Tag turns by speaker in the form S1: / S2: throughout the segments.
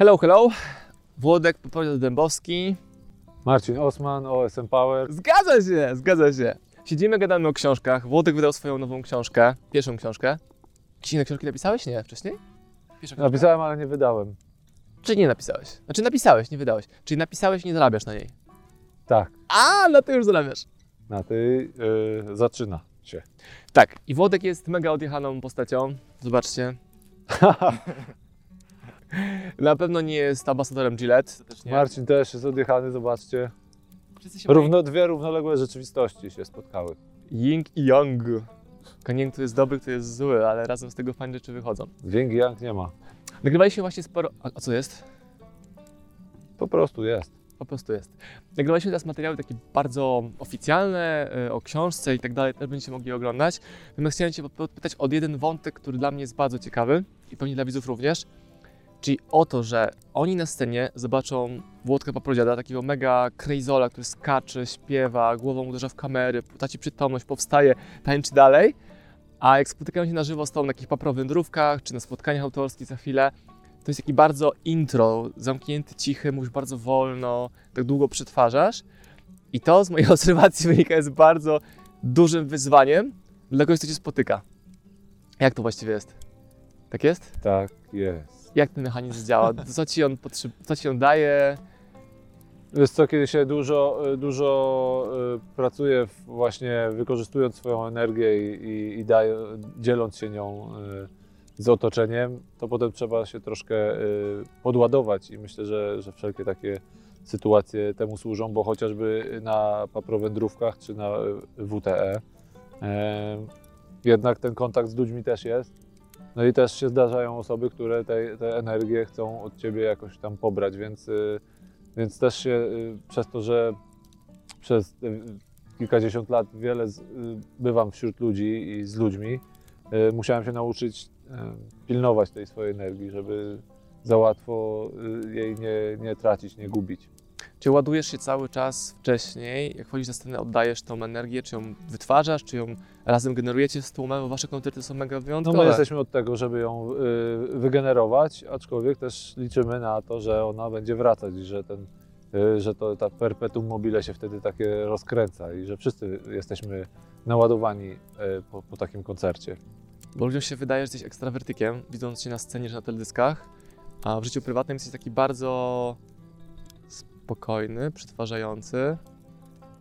S1: Hello, hello. Włodek Popowiat Dębowski.
S2: Marcin Osman, OSM Power.
S1: Zgadza się, zgadza się. Siedzimy, gadamy o książkach. Włodek wydał swoją nową książkę, pierwszą książkę. Jakieś inne książki napisałeś? Nie, wcześniej?
S2: Napisałem, ale nie wydałem.
S1: Czy nie napisałeś? Znaczy napisałeś, nie wydałeś. Czyli napisałeś i nie zarabiasz na niej.
S2: Tak,
S1: A, na to już zarabiasz.
S2: na tej y, zaczyna się.
S1: Tak, i Włodek jest mega odjechaną postacią. Zobaczcie. Na pewno nie jest ambasadorem Gillette. To też nie.
S2: Marcin też jest odjechany, zobaczcie.
S1: Wszyscy się
S2: Równo, dwie równoległe rzeczywistości się spotkały.
S1: Ying i Yang. Tylko nie wiem, kto jest dobry, kto jest zły, ale razem z tego fajne rzeczy wychodzą.
S2: Więgi Yang nie ma.
S1: Nagrywaliśmy właśnie sporo... A, a co jest?
S2: Po prostu jest.
S1: Po prostu jest. Nagrywaliśmy teraz materiały takie bardzo oficjalne, y, o książce i tak dalej, też będziecie mogli oglądać. Natomiast chciałem Cię podpytać o jeden wątek, który dla mnie jest bardzo ciekawy i pewnie dla widzów również. Czyli o to, że oni na scenie zobaczą Włodka Paprodziada, takiego mega crazola, który skacze, śpiewa, głową uderza w kamery, traci przytomność, powstaje, tańczy dalej. A jak spotykają się na żywo z tą na jakichś paprowędrówkach, czy na spotkaniach autorskich za chwilę, to jest taki bardzo intro, zamknięty, cichy, mówisz bardzo wolno, tak długo przetwarzasz. I to z mojej obserwacji wynika jest bardzo dużym wyzwaniem dla kogoś, kto cię spotyka. Jak to właściwie jest? Tak jest?
S2: Tak jest.
S1: Jak ten mechanizm działa? Co ci on, potrzeb- co ci on daje?
S2: Wiesz co, kiedy się dużo, dużo y, pracuje właśnie wykorzystując swoją energię i, i, daje, dzieląc się nią y, z otoczeniem, to potem trzeba się troszkę y, podładować i myślę, że, że wszelkie takie sytuacje temu służą, bo chociażby na paprowędrówkach czy na WTE jednak ten kontakt z ludźmi też jest. No i też się zdarzają osoby, które te, te energię chcą od ciebie jakoś tam pobrać, więc y, więc też się y, przez to, że przez y, kilkadziesiąt lat wiele z, bywam wśród ludzi i z ludźmi, musiałem się nauczyć pilnować tej swojej energii, żeby za łatwo jej nie, nie tracić, nie gubić.
S1: Czy ładujesz się cały czas wcześniej? Jak wchodzisz na scenę, oddajesz tą energię? Czy ją wytwarzasz? Czy ją razem generujecie z tłumem? Bo wasze koncerty są mega
S2: No
S1: wyjątkowe.
S2: my jesteśmy od tego, żeby ją y, wygenerować, aczkolwiek też liczymy na to, że ona będzie wracać i że ten y, że to ta perpetuum mobile się wtedy takie rozkręca i że wszyscy jesteśmy naładowani y, po, po takim koncercie.
S1: Bo ludziom się wydaje, że jesteś ekstrawertykiem, widząc się na scenie czy na teledyskach, a w życiu prywatnym jesteś taki bardzo spokojny, przetwarzający,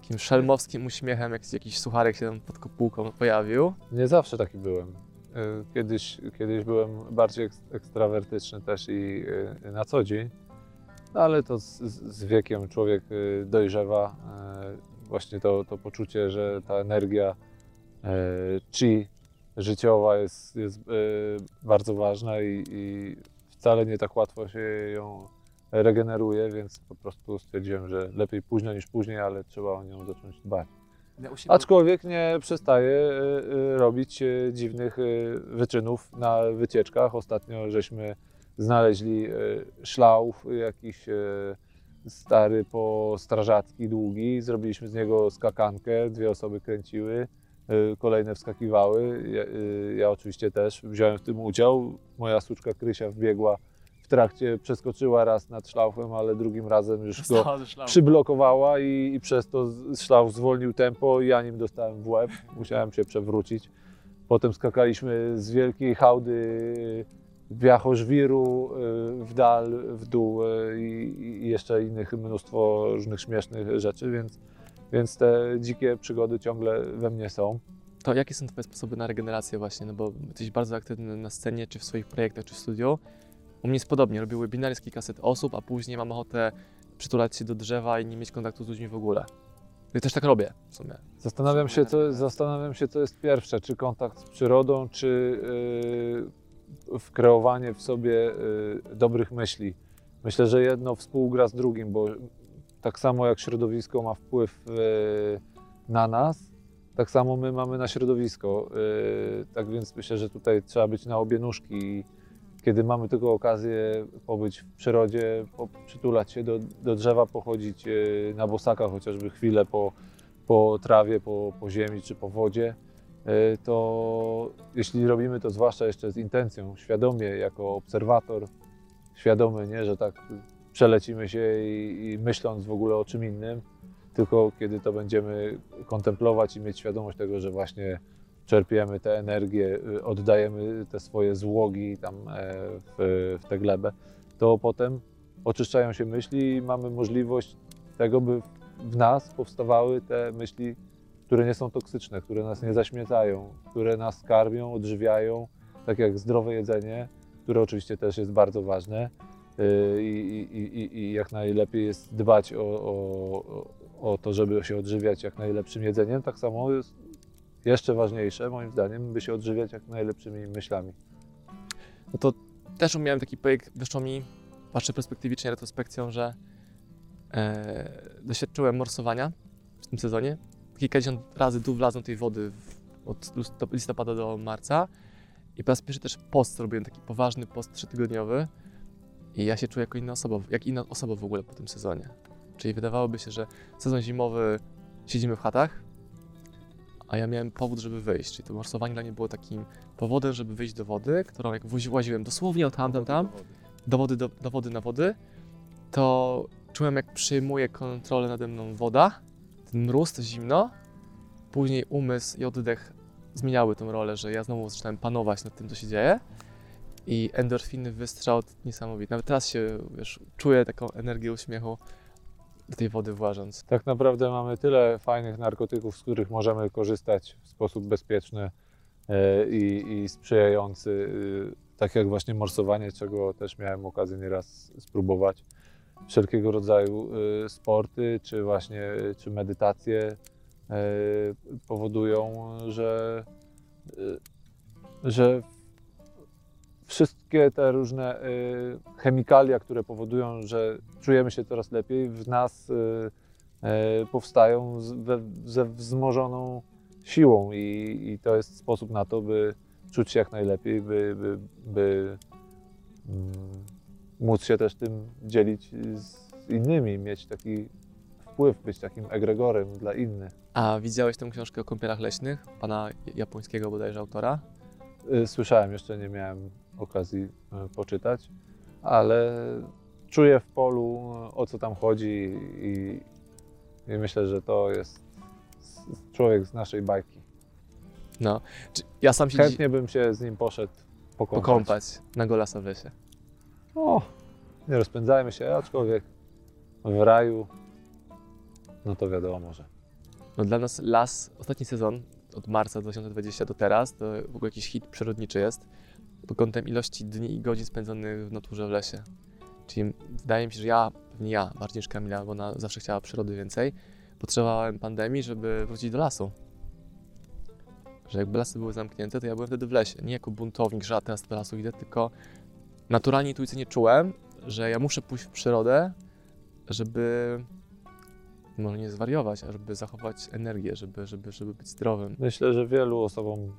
S1: takim szelmowskim uśmiechem, jak jakiś sucharek się tam pod kopułką pojawił.
S2: Nie zawsze taki byłem. Y, Kiedyś, kiedyś byłem bardziej eks- ekstrawertyczny też i y, na co dzień, no ale to z, z wiekiem człowiek y, dojrzewa. Właśnie to, to poczucie, że ta energia chi życiowa jest, jest bardzo ważna i, i wcale nie tak łatwo się ją regeneruje, więc po prostu stwierdziłem, że lepiej późno niż później, ale trzeba o nią zacząć dbać. Aczkolwiek nie przestaję y, y, robić y, dziwnych wyczynów na wycieczkach. Ostatnio żeśmy znaleźli szlauf jakiś stary po strażacki, długi. Zrobiliśmy z niego skakankę, dwie osoby kręciły, kolejne wskakiwały. Ja, ja oczywiście też wziąłem w tym udział. Moja suczka Krysia wbiegła trakcie, przeskoczyła raz nad szlaufem, ale drugim razem już go przyblokowała i, i przez to szlauf zwolnił tempo i ja nim dostałem w łeb. Musiałem się przewrócić. Potem skakaliśmy z wielkiej hałdy wiachożwiru y, w dal, w dół y, i, i jeszcze innych mnóstwo różnych śmiesznych rzeczy, więc, więc te dzikie przygody ciągle we mnie są.
S1: To jakie są Twoje sposoby na regenerację właśnie? No bo jesteś bardzo aktywny na scenie, czy w swoich projektach, czy w studiu. U mnie jest podobnie, robię webinary z kilkaset osób, a później mam ochotę przytulać się do drzewa i nie mieć kontaktu z ludźmi w ogóle. Ja też tak robię w sumie.
S2: Zastanawiam się, co, zastanawiam się, co jest pierwsze, czy kontakt z przyrodą, czy yy, wkreowanie w sobie yy, dobrych myśli. Myślę, że jedno współgra z drugim, bo tak samo jak środowisko ma wpływ yy, na nas, tak samo my mamy na środowisko. Yy, tak więc myślę, że tutaj trzeba być na obie nóżki. Kiedy mamy tylko okazję pobyć w przyrodzie, po, przytulać się do, do drzewa, pochodzić yy, na bosaka chociażby chwilę po, po trawie, po, po ziemi czy po wodzie, y, to jeśli robimy to zwłaszcza jeszcze z intencją, świadomie, jako obserwator, świadomy, nie, że tak przelecimy się i, i myśląc w ogóle o czym innym, tylko kiedy to będziemy kontemplować i mieć świadomość tego, że właśnie czerpiemy tę energię, y, oddajemy te swoje złogi tam e, w, w tę glebę, to potem oczyszczają się myśli i mamy możliwość tego, by w nas powstawały te myśli, które nie są toksyczne, które nas nie zaśmiecają, które nas karmią, odżywiają, tak jak zdrowe jedzenie, które oczywiście też jest bardzo ważne y, i, i, i, jak najlepiej jest dbać o, o, o to, żeby się odżywiać jak najlepszym jedzeniem, tak samo jest jeszcze ważniejsze moim zdaniem, by się odżywiać jak najlepszymi myślami.
S1: No to też miałem taki projekt, wyszło mi, patrzę perspektywicznie, retrospekcją, że e, doświadczyłem morsowania w tym sezonie. Kilkadziesiąt razy tu wlazłem tej wody w, od listop- listopada do marca i po raz pierwszy też post robiłem, taki poważny post trzytygodniowy i ja się czuję jako inna osoba, jak inna osoba w ogóle po tym sezonie. Czyli wydawałoby się, że sezon zimowy siedzimy w chatach, a ja miałem powód, żeby wyjść. Czyli to morsowanie dla mnie było takim powodem, żeby wyjść do wody, którą jak łaziłem dosłownie od tam, tam, tam, do wody, do, do wody na wody, to czułem jak przejmuje kontrolę nade mną woda, ten mróz, to zimno, później umysł i oddech zmieniały tą rolę, że ja znowu zaczynałem panować nad tym, co się dzieje i endorfiny, wystrzał niesamowity. Nawet teraz się, wiesz, czuję taką energię uśmiechu tej wody włażąc.
S2: Tak naprawdę mamy tyle fajnych narkotyków, z których możemy korzystać w sposób bezpieczny e, i, i sprzyjający, e, tak jak właśnie morsowanie, czego też miałem okazję nieraz spróbować. Wszelkiego rodzaju e, sporty, czy właśnie czy medytacje powodują, że, że wszystkie te różne y, chemikalia, które powodują, że czujemy się coraz lepiej, w nas y, y, powstają ze wzmożoną siłą i, i to jest sposób na to, by czuć się jak najlepiej, by, by, by mm, móc się też tym dzielić z innymi, mieć taki wpływ, być takim egregorem dla innych.
S1: A widziałeś tę książkę o kąpielach leśnych, pana japońskiego bodajże autora?
S2: Y, Słyszałem, jeszcze nie miałem okazji y, poczytać, ale czuję w polu y, o co tam chodzi i, i myślę, że to jest człowiek z naszej bajki.
S1: No. Ja sam się
S2: Chętnie bym się z nim poszedł pokąpać.
S1: pokąpać na Golasa w lesie.
S2: O, nie rozpędzajmy się, aczkolwiek w raju, no to wiadomo, że
S1: No dla nas las, ostatni sezon, od marca 2020 do teraz, to w ogóle jakiś hit przyrodniczy jest, pod kątem ilości dni i godzin spędzonych w naturze w lesie. Czyli wydaje mi się, że ja, pewnie ja, bardziej niż Kamila, bo ona zawsze chciała przyrody więcej, potrzebowałem pandemii, żeby wrócić do lasu. Że jakby lasy były zamknięte, to ja byłem wtedy w lesie. Nie jako buntownik, że a teraz do lasu idę, tylko naturalnie intuicyjnie czułem, że ja muszę pójść w przyrodę, żeby może nie zwariować, żeby zachować energię, żeby, żeby, żeby być zdrowym.
S2: Myślę, że wielu osobom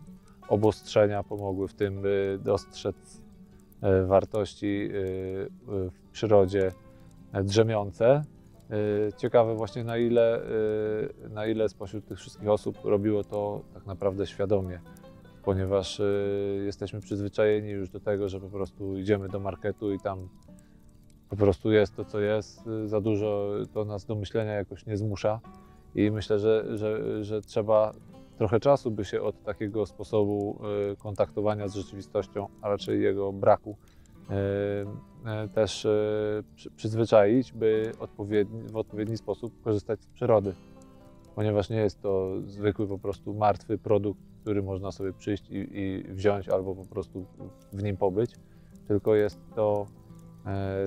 S2: obostrzenia pomogły w tym, by dostrzec e, wartości e, w przyrodzie e, drzemiące. Ciekawe właśnie na ile, na ile spośród tych wszystkich osób robiło to tak naprawdę świadomie, ponieważ jesteśmy przyzwyczajeni już do tego, że po prostu idziemy do marketu i tam po prostu jest to, co jest. E, Za dużo to nas do myślenia jakoś nie zmusza i myślę, że, że, że trzeba trochę czasu, by się od takiego sposobu e, kontaktowania z rzeczywistością, a raczej jego braku, e, też przy- przyzwyczaić, by odpowiedni, w odpowiedni sposób korzystać z przyrody. Ponieważ nie jest to zwykły po prostu martwy produkt, który można sobie przyjść i, i wziąć albo po prostu w nim pobyć, tylko jest to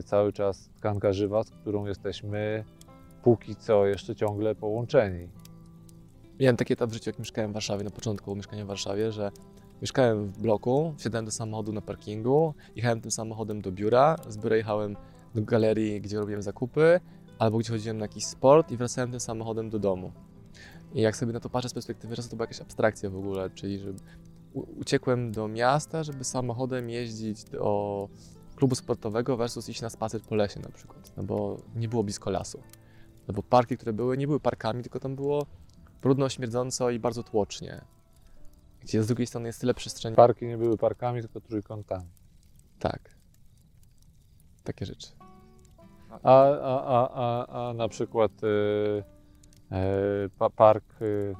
S2: cały czas tkanka żywa, z którą jesteśmy póki co jeszcze ciągle połączeni.
S1: Miałem taki etap w życiu, jak mieszkałem w Warszawie, na początku mieszkania w Warszawie, że mieszkałem w bloku, wsiadałem do samochodu na parkingu, jechałem tym samochodem do biura, z biura jechałem do galerii, gdzie robiłem zakupy, albo gdzie chodziłem na jakiś sport i wracałem tym samochodem do domu. I jak sobie na to patrzę z perspektywy czasu, to była jakaś abstrakcja w ogóle, czyli że uciekłem do miasta, żeby samochodem jeździć do klubu sportowego versus iść na spacer po lesie na przykład, no bo nie było blisko lasu. No bo parki, które były, nie były parkami, tylko tam było brudno, śmierdząco i bardzo tłocznie. Gdzie z drugiej strony jest tyle przestrzeni.
S2: Parki nie były parkami, tylko trójkątami.
S1: Tak. takie rzeczy.
S2: A, a, a, a, a na przykład y, y, pa- park, y,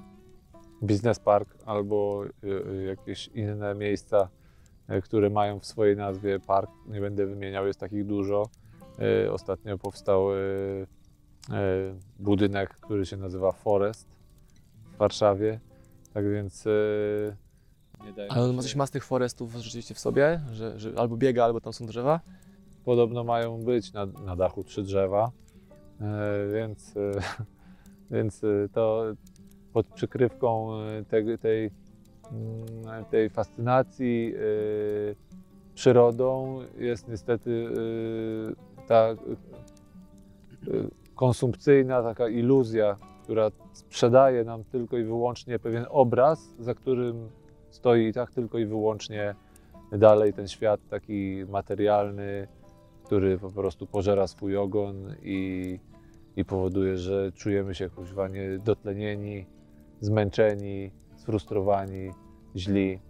S2: biznes park albo y, y, jakieś inne miejsca, które mają w swojej nazwie park, nie będę wymieniał, jest takich dużo. Y, ostatnio powstał y, budynek, który się nazywa Forest w Warszawie. Tak więc.
S1: Ale on coś ma z tych forestów rzeczywiście w sobie, że, że albo biega, albo tam są drzewa.
S2: Podobno mają być na, na dachu trzy drzewa, e, więc, e, więc e, to pod przykrywką e, tej, tej, tej fascynacji e, przyrodą jest niestety e, ta e, konsumpcyjna taka iluzja, która sprzedaje nam tylko i wyłącznie pewien obraz, za którym stoi i tak tylko i wyłącznie dalej ten świat taki materialny, który po prostu pożera swój ogon i, i powoduje, że czujemy się kuźwa dotlenieni, zmęczeni, sfrustrowani, źli.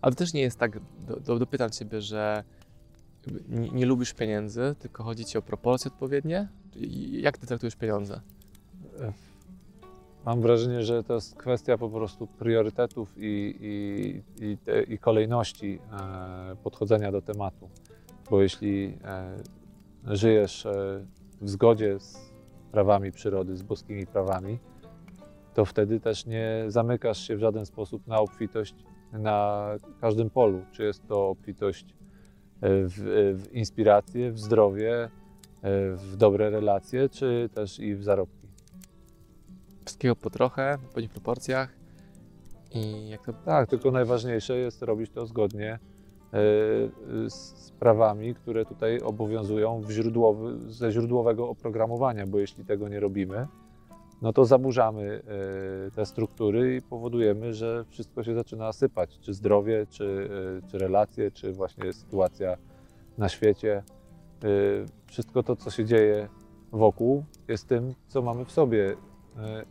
S1: Ale to też nie jest tak, do, do, dopytam Ciebie, że nie, nie lubisz pieniędzy, tylko chodzi Ci o proporcje odpowiednie? Jak Ty traktujesz pieniądze?
S2: Mam wrażenie, że to jest kwestia po prostu priorytetów i, i, i, te, i kolejności e, podchodzenia do tematu. Bo jeśli e, żyjesz e, w zgodzie z prawami przyrody, z boskimi prawami, to wtedy też nie zamykasz się w żaden sposób na obfitość na każdym polu. Czy jest to obfitość e, w, w inspirację, w zdrowie, e, w dobre relacje, czy też i w zarobki.
S1: Wszystkiego po trochę, w odpowiednich proporcjach. I jak to
S2: Tak, tylko najważniejsze jest robić to zgodnie e, z z prawami, które tutaj obowiązują w źródłowy, ze źródłowego oprogramowania, bo jeśli tego nie robimy, no to zaburzamy e, te struktury i powodujemy, że wszystko się zaczyna sypać, czy zdrowie, czy, e, czy relacje, czy właśnie sytuacja na świecie. E, Wszystko to, co się dzieje wokół, jest tym, co mamy w sobie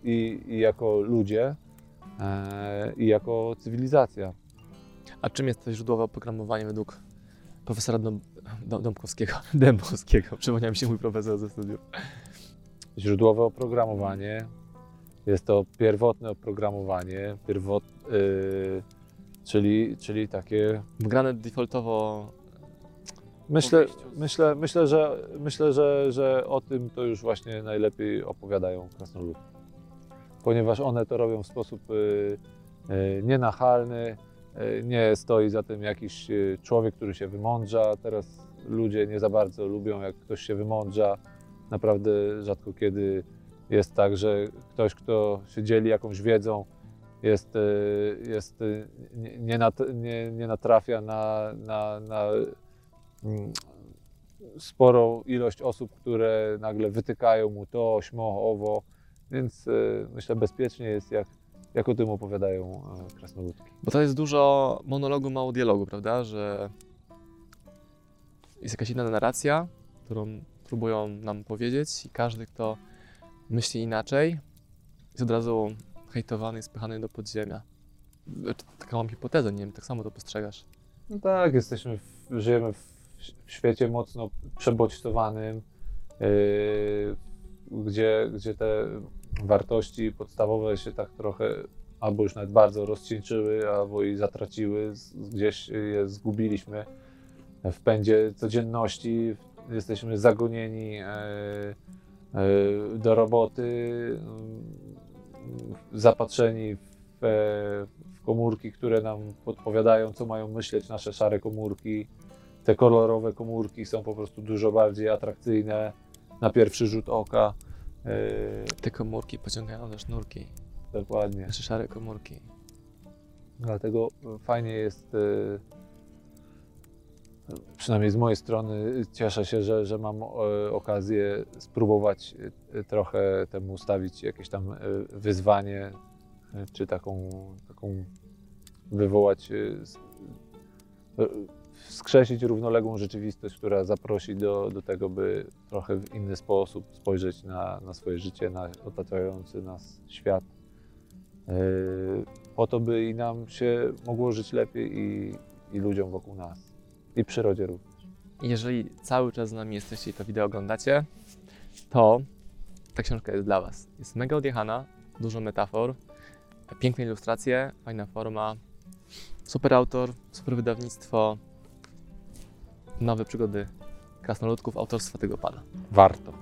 S2: i, i jako ludzie, i jako cywilizacja.
S1: A czym jest to źródłowe oprogramowanie według profesora Dom, Dąbkowskiego? Dębowskiego. Przypomniał mi się mój profesor ze studiów.
S2: Źródłowe oprogramowanie jest to pierwotne oprogramowanie, pierwot, y, czyli, czyli takie.
S1: Wgrane defaultowo
S2: Myślę, myślę, myślę, że, myślę że, że o tym to już właśnie najlepiej opowiadają krasnoludki. Ponieważ one to robią w sposób y, y, nienachalny, y, nie stoi za tym jakiś y, człowiek, który się wymądrza. Teraz ludzie nie za bardzo lubią, jak ktoś się wymądrza. Naprawdę rzadko kiedy jest tak, że ktoś, kto się dzieli jakąś wiedzą, jest, y, jest, y, nie, nie, nie, natrafia na, na, na mm, sporą ilość osób, które nagle wytykają mu to, śmo, owo, więc y, myślę bezpiecznie jest, jak, jak o tym opowiadają krasnoludki.
S1: Bo to jest dużo monologu, mało dialogu, prawda? Że jest jakaś inna narracja, którą próbują nam powiedzieć i każdy, kto myśli inaczej, jest od razu hejtowany i spychany do podziemia. Znaczy, Taką mam hipotezę, nie wiem, tak samo to postrzegasz.
S2: No tak, jesteśmy, w, żyjemy w, świecie mocno przebodźcowanym, yy, gdzie, gdzie te wartości podstawowe się tak trochę albo już nawet bardzo rozcieńczyły, albo i zatraciły, gdzieś je zgubiliśmy w pędzie codzienności. Jesteśmy zagonieni e, e, do roboty, mm, zapatrzeni w, e, w komórki, które nam podpowiadają, co mają myśleć nasze szare komórki. Te kolorowe komórki są po prostu dużo bardziej atrakcyjne na pierwszy rzut oka.
S1: Te komórki pociągają za sznurki,
S2: dokładnie.
S1: nasze szare komórki.
S2: Dlatego fajnie jest, przynajmniej z mojej strony, cieszę się, że, że mam e, okazję spróbować e, trochę temu stawić jakieś tam e, wyzwanie, czy taką, taką wywołać, s- wskrzesić równoległą rzeczywistość, która zaprosi do, do tego, by trochę w inny sposób spojrzeć na, na swoje życie, na otaczający nas świat. Po to, by i nam się mogło żyć lepiej i, i ludziom wokół nas. I przyrodzie również.
S1: Jeżeli cały czas z nami jesteście i to wideo oglądacie, to ta książka jest dla Was. Jest mega odjechana, dużo metafor, piękne ilustracje, fajna forma, super autor, super wydawnictwo, nowe przygody krasnoludków autorstwa tego pana.
S2: Warto.